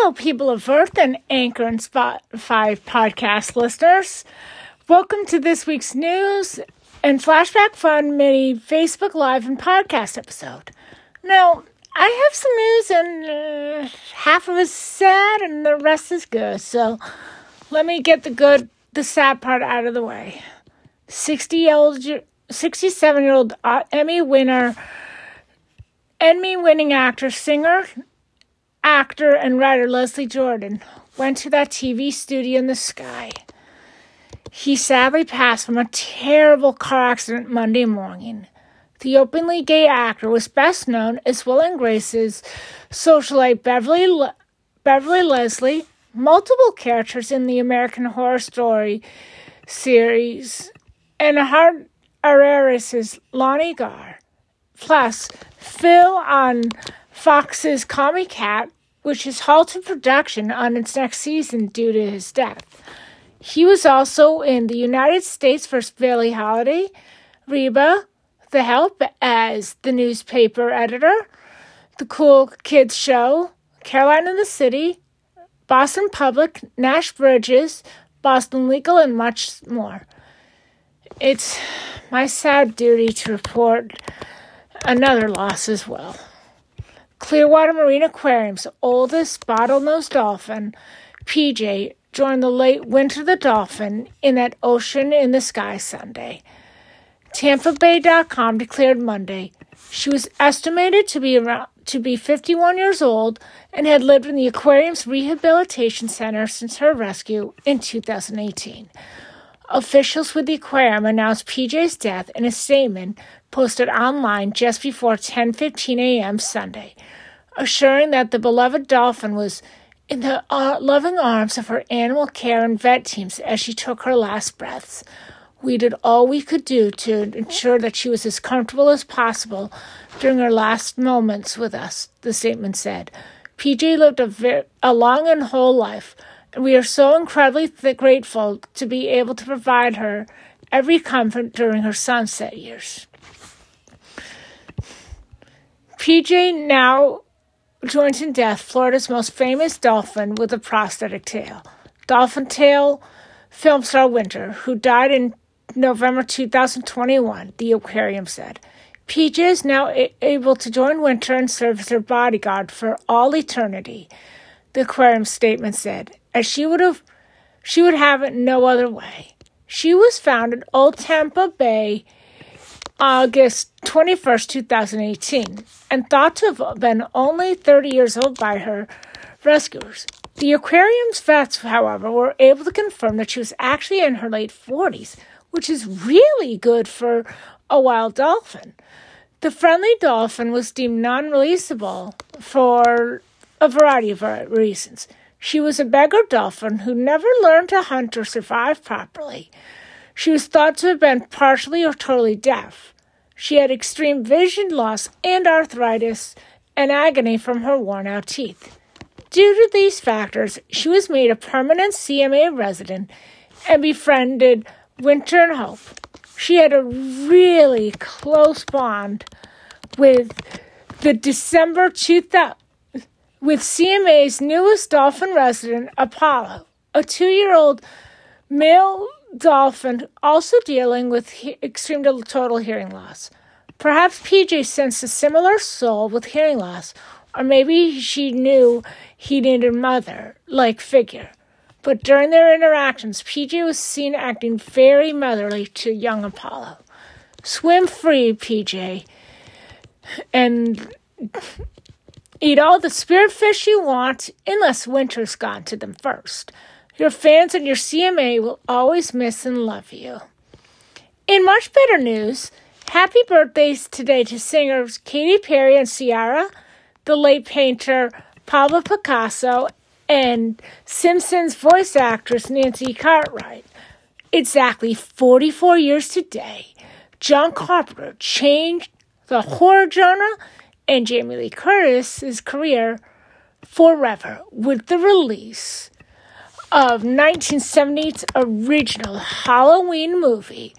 Hello, people of Earth and Anchor and Spotify podcast listeners. Welcome to this week's news and flashback fun mini Facebook Live and podcast episode. Now, I have some news, and uh, half of it's sad, and the rest is good. So, let me get the good, the sad part out of the way. 60 old, 67 year old uh, Emmy winner, Emmy winning actor, singer, actor and writer Leslie Jordan went to that TV studio in the sky. He sadly passed from a terrible car accident Monday morning. The openly gay actor was best known as Will and Grace's socialite Beverly, Le- Beverly Leslie, multiple characters in the American Horror Story series, and Hearts Afire's Lonnie Garr. Plus, Phil on Fox's Cat, which has halted production on its next season due to his death. He was also in the United States vs. Billie Holiday, Reba, The Help as the newspaper editor, The Cool Kids Show, Caroline in the City, Boston Public, Nash Bridges, Boston Legal, and much more. It's my sad duty to report another loss as well. Clearwater Marine Aquarium's oldest bottlenose dolphin, PJ, joined the late Winter the Dolphin in that ocean in the sky Sunday. TampaBay.com declared Monday she was estimated to be around to be 51 years old and had lived in the aquarium's rehabilitation center since her rescue in 2018. Officials with the aquarium announced PJ's death in a statement posted online just before 10:15 a.m. Sunday, assuring that the beloved dolphin was in the uh, loving arms of her animal care and vet teams as she took her last breaths. We did all we could do to ensure that she was as comfortable as possible during her last moments with us, the statement said. PJ lived a, very, a long and whole life, and we are so incredibly th- grateful to be able to provide her every comfort during her sunset years. PJ now joins in death Florida's most famous dolphin with a prosthetic tail. Dolphin tail film star Winter, who died in November 2021, the aquarium said. PJ is now a- able to join Winter and serve as her bodyguard for all eternity, the aquarium statement said, as she would have she would have it no other way. She was found in Old Tampa Bay August 21st, 2018, and thought to have been only 30 years old by her rescuers. The aquarium's vets, however, were able to confirm that she was actually in her late 40s, which is really good for a wild dolphin. The friendly dolphin was deemed non releasable for a variety of reasons. She was a beggar dolphin who never learned to hunt or survive properly. She was thought to have been partially or totally deaf. She had extreme vision loss and arthritis and agony from her worn out teeth. Due to these factors, she was made a permanent CMA resident and befriended Winter and Hope. She had a really close bond with the December 2000 with CMA's newest dolphin resident, Apollo, a two year old male dolphin also dealing with he- extreme to total hearing loss. Perhaps PJ sensed a similar soul with hearing loss, or maybe she knew he needed a mother like figure. But during their interactions, PJ was seen acting very motherly to young Apollo. Swim free, PJ, and eat all the spirit fish you want, unless winter's gone to them first. Your fans and your CMA will always miss and love you. In much better news, happy birthdays today to singers Katy Perry and Ciara, the late painter Pablo Picasso, and Simpsons voice actress Nancy Cartwright. Exactly 44 years today, John Carpenter changed the horror genre and Jamie Lee Curtis's career forever with the release of 1978's original Halloween movie.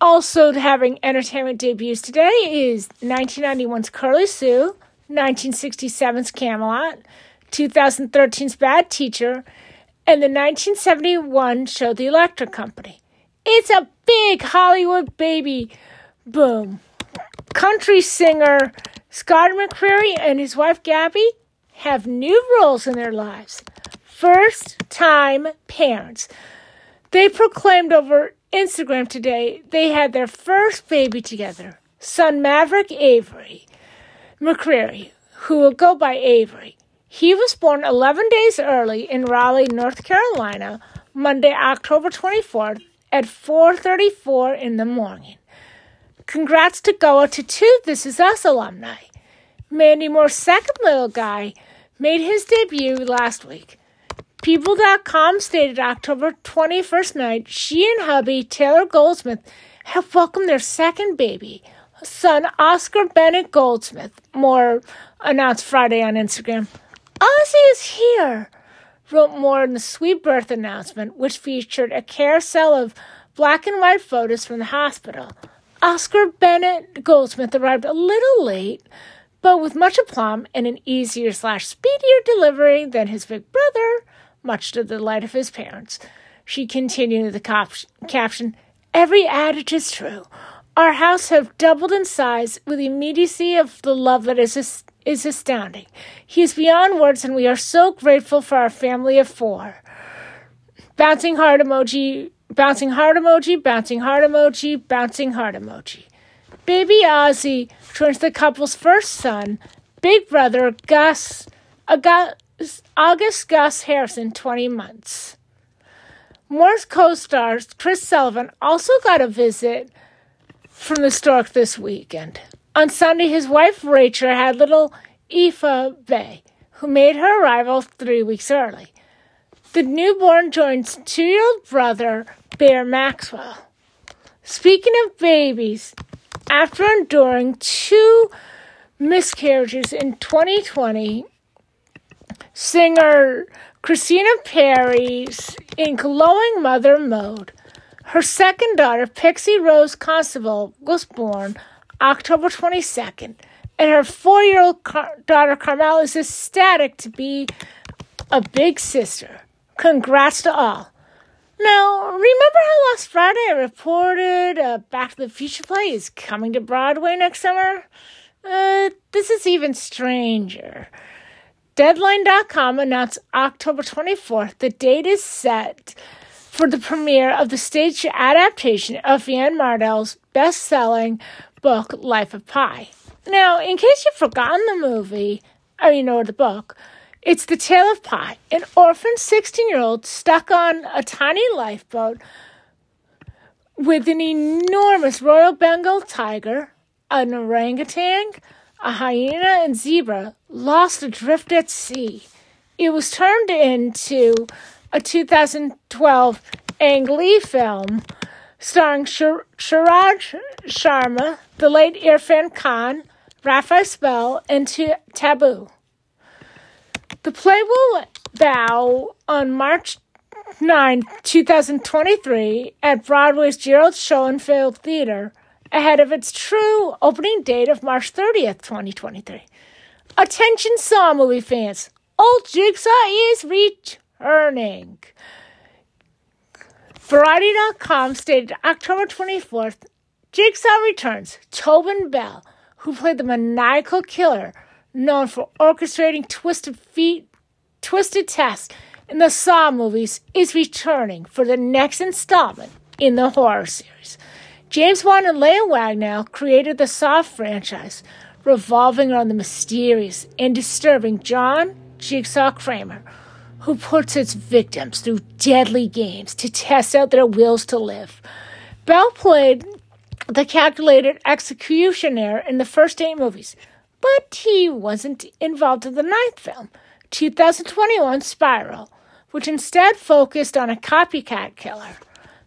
Also having entertainment debuts today is 1991's Curly Sue, 1967's Camelot, 2013's Bad Teacher, and the 1971 show The Electric Company. It's a big Hollywood baby boom. Country singer Scott McCreery and his wife Gabby have new roles in their lives. First time parents. They proclaimed over Instagram today they had their first baby together, son Maverick Avery McCreery, who will go by Avery. He was born 11 days early in Raleigh, North Carolina, Monday, October 24th at 4:34 in the morning. Congrats to Goa to two This Is Us alumni. Mandy Moore's second little guy made his debut last week. People.com stated October 21st night she and hubby Taylor Goldsmith have welcomed their second baby, son Oscar Bennett Goldsmith. Moore announced Friday on Instagram. Ozzy is here, wrote Moore in the sweet birth announcement, which featured a carousel of black and white photos from the hospital. Oscar Bennett Goldsmith arrived a little late, but with much aplomb and an easier slash speedier delivery than his big brother, much to the delight of his parents. She continued the cap- caption, Every adage is true. Our house have doubled in size with the immediacy of the love that is is astounding. He is beyond words, and we are so grateful for our family of four. Bouncing heart emoji Bouncing heart emoji, bouncing heart emoji, bouncing heart emoji. Baby Ozzy turns the couple's first son, big brother Gus, August Gus Harrison, 20 months. Moore's co stars Chris Sullivan also got a visit from the Stork this weekend. On Sunday, his wife Rachel had little Aoife Bay, who made her arrival three weeks early. The newborn joins two year old brother Bear Maxwell. Speaking of babies, after enduring two miscarriages in 2020, singer Christina Perri's in glowing mother mode. Her second daughter, Pixie Rose Constable, was born October 22nd, and her four year old car- daughter, Carmel, is ecstatic to be a big sister. Congrats to all. Now, remember how last Friday I reported uh, Back to the Future play is coming to Broadway next summer? Uh, this is even stranger. Deadline.com announced October 24th. The date is set for the premiere of the stage adaptation of Yann Martel's best selling book, Life of Pi. Now, in case you've forgotten the movie, or you know the book, it's the tale of Pi, an orphan 16 year old stuck on a tiny lifeboat with an enormous Royal Bengal tiger, an orangutan, a hyena, and zebra lost adrift at sea. It was turned into a 2012 Ang Lee film starring Shir- Suraj Sharma, the late Irfan Khan, Rafe Spall, and T- Tabu. The play will bow on March 9, 2023, at Broadway's Gerald Schoenfeld Theater, ahead of its true opening date of March 30th, 2023. Attention, Saw movie fans! Old Jigsaw is returning. Variety.com stated October 24th, Jigsaw returns. Tobin Bell, who played the maniacal killer known for orchestrating twisted feet, twisted tests in the Saw movies, is returning for the next installment in the horror series. James Wan and Leigh Whannell created the Saw franchise, revolving around the mysterious and disturbing John Jigsaw Kramer, who puts its victims through deadly games to test out their wills to live. Bell played the calculated executioner in the first eight movies, but he wasn't involved in the ninth film, 2021 Spiral, which instead focused on a copycat killer.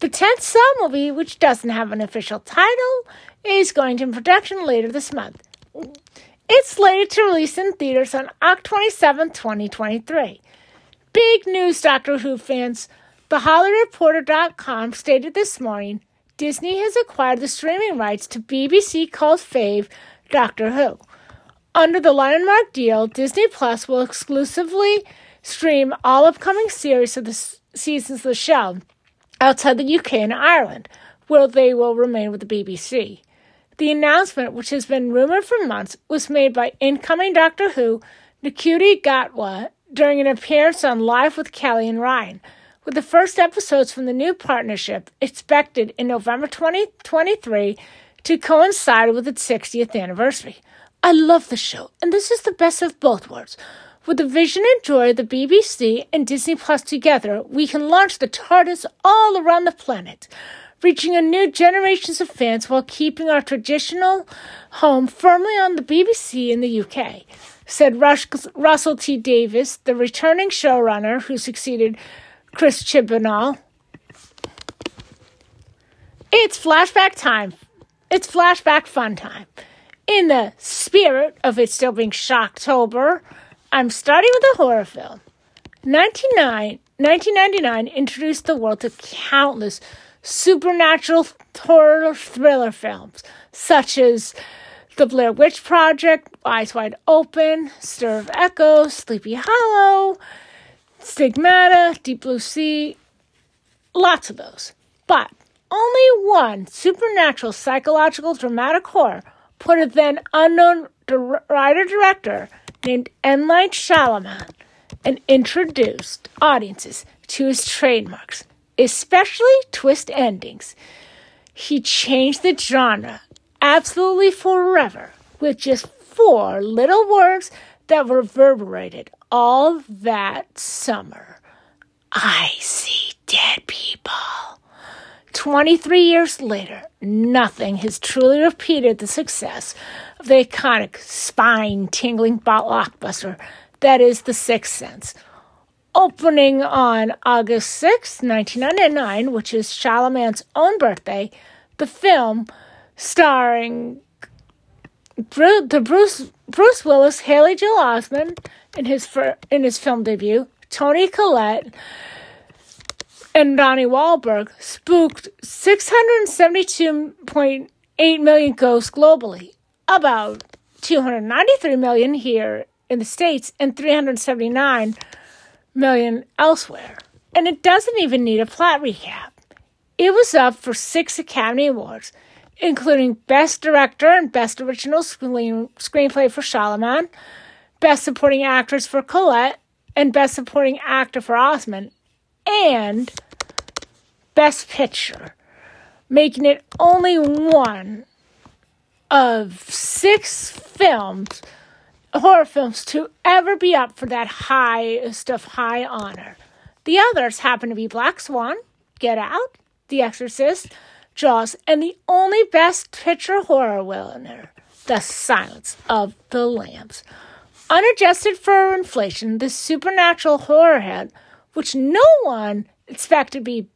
The 10th Saw movie, which doesn't have an official title, is going to production later this month. It's slated to release in theaters on October 27, 2023. Big news, Doctor Who fans. The HollyReporter.com stated this morning Disney has acquired the streaming rights to BBC cult fave Doctor Who. Under the Lionmark deal, Disney Plus will exclusively stream all upcoming series of the seasons of the show outside the UK and Ireland, where they will remain with the BBC. The announcement, which has been rumored for months, was made by incoming Doctor Who Ncuti Gatwa during an appearance on Live with Kelly and Ryan, with the first episodes from the new partnership expected in November 2023 to coincide with its 60th anniversary. I love the show, and this is the best of both worlds. With the vision and joy of the BBC and Disney Plus together, we can launch the TARDIS all around the planet, reaching a new generations of fans while keeping our traditional home firmly on the BBC in the UK, said Rush- Russell T. Davies, the returning showrunner who succeeded Chris Chibnall. It's flashback time. It's flashback fun time. In the spirit of it still being Shocktober, I'm starting with a horror film. 1999, 1999 introduced the world to countless supernatural horror thriller films, such as The Blair Witch Project, Eyes Wide Open, Stir of Echoes, Sleepy Hollow, Stigmata, Deep Blue Sea, lots of those. But only one supernatural psychological dramatic horror put a then unknown writer director named M. Night Shyamalan and introduced audiences to his trademarks, especially twist endings. He changed the genre absolutely forever with just four little words that reverberated all that summer. I see dead people. 23 years later, nothing has truly repeated the success of the iconic spine tingling blockbuster that is The Sixth Sense. Opening on August 6, 1999, which is Shyamalan's own birthday, the film starring the Bruce Bruce Willis, Haley Joel Osment in his in his film debut, Toni Collette, and Donnie Wahlberg spooked 672.8 million ghosts globally, about 293 million here in the States and 379 million elsewhere. And it doesn't even need a plot recap. It was up for six Academy Awards, including Best Director and Best Original Screen- Screenplay for Shyamalan, Best Supporting Actress for Collette, and Best Supporting Actor for Osment, and Best Picture, making it only one of six films, horror films, to ever be up for that highest of high honor. The others happen to be Black Swan, Get Out, The Exorcist, Jaws, and the only Best Picture horror winner, The Silence of the Lambs. Unadjusted for inflation, this supernatural horror hit, which no one expected to be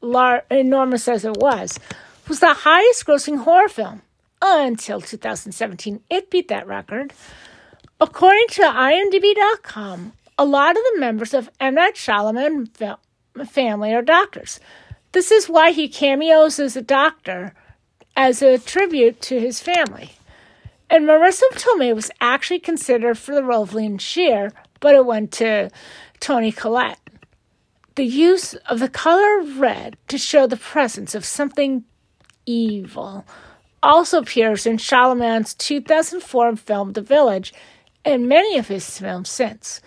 lar- enormous as it was, was the highest grossing horror film until 2017. It beat that record. According to IMDb.com, a lot of the members of M. Night Shyamalan family are doctors. This is why he cameos as a doctor as a tribute to his family. And Marisa Tomei was actually considered for the role of Lynn Shear, but it went to Toni Collette. The use of the color red to show the presence of something evil also appears in Shyamalan's 2004 film The Village and many of his films since.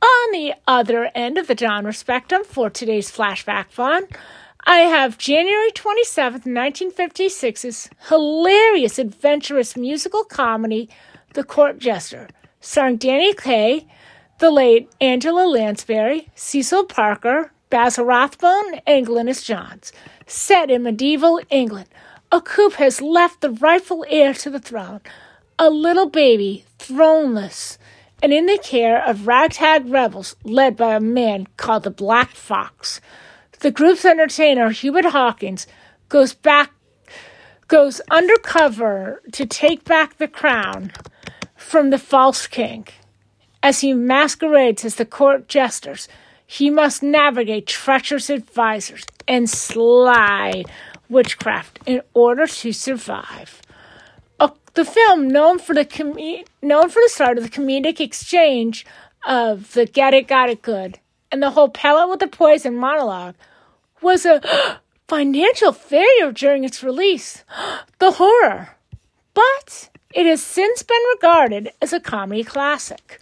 On the other end of the genre spectrum for today's flashback fun, I have January 27th, 1956's hilarious, adventurous musical comedy, The Court Jester, starring Danny Kaye, the late Angela Lansbury, Cecil Parker, Basil Rathbone, and Glynis Johns. Set in medieval England, a coup has left the rightful heir to the throne, a little baby, throneless, and in the care of ragtag rebels led by a man called the Black Fox. The group's entertainer, Hubert Hawkins, goes back goes undercover to take back the crown from the false king. As he masquerades as the court jesters, he must navigate treacherous advisors and sly witchcraft in order to survive. The film, known for the com- known for the start of the comedic exchange of the "Get It, Got It Good" and the whole Palette with the Poison" monologue, was a financial failure during its release. the horror, but it has since been regarded as a comedy classic.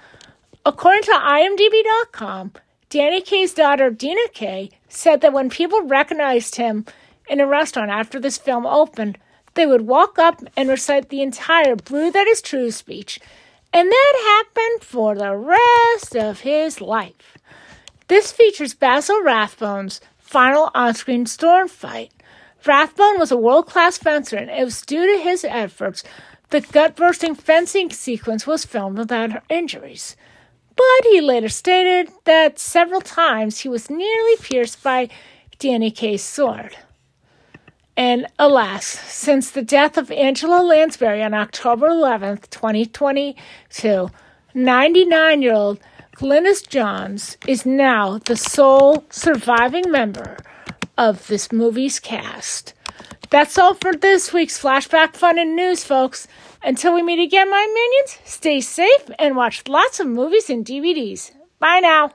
According to IMDb.com, Danny Kaye's daughter, Dena Kaye, said that when people recognized him in a restaurant after this film opened, they would walk up and recite the entire Blue That Is True speech, and that happened for the rest of his life. This features Basil Rathbone's final on screen storm fight. Rathbone was a world class fencer, and it was due to his efforts the gut bursting fencing sequence was filmed without injuries but he later stated that several times he was nearly pierced by Danny Kaye's sword. And alas, since the death of Angela Lansbury on October 11th, 2022, 99 year old Glynis Johns is now the sole surviving member of this movie's cast. That's all for this week's Flashback Fun and News, folks. Until we meet again, my minions, stay safe and watch lots of movies and DVDs. Bye now.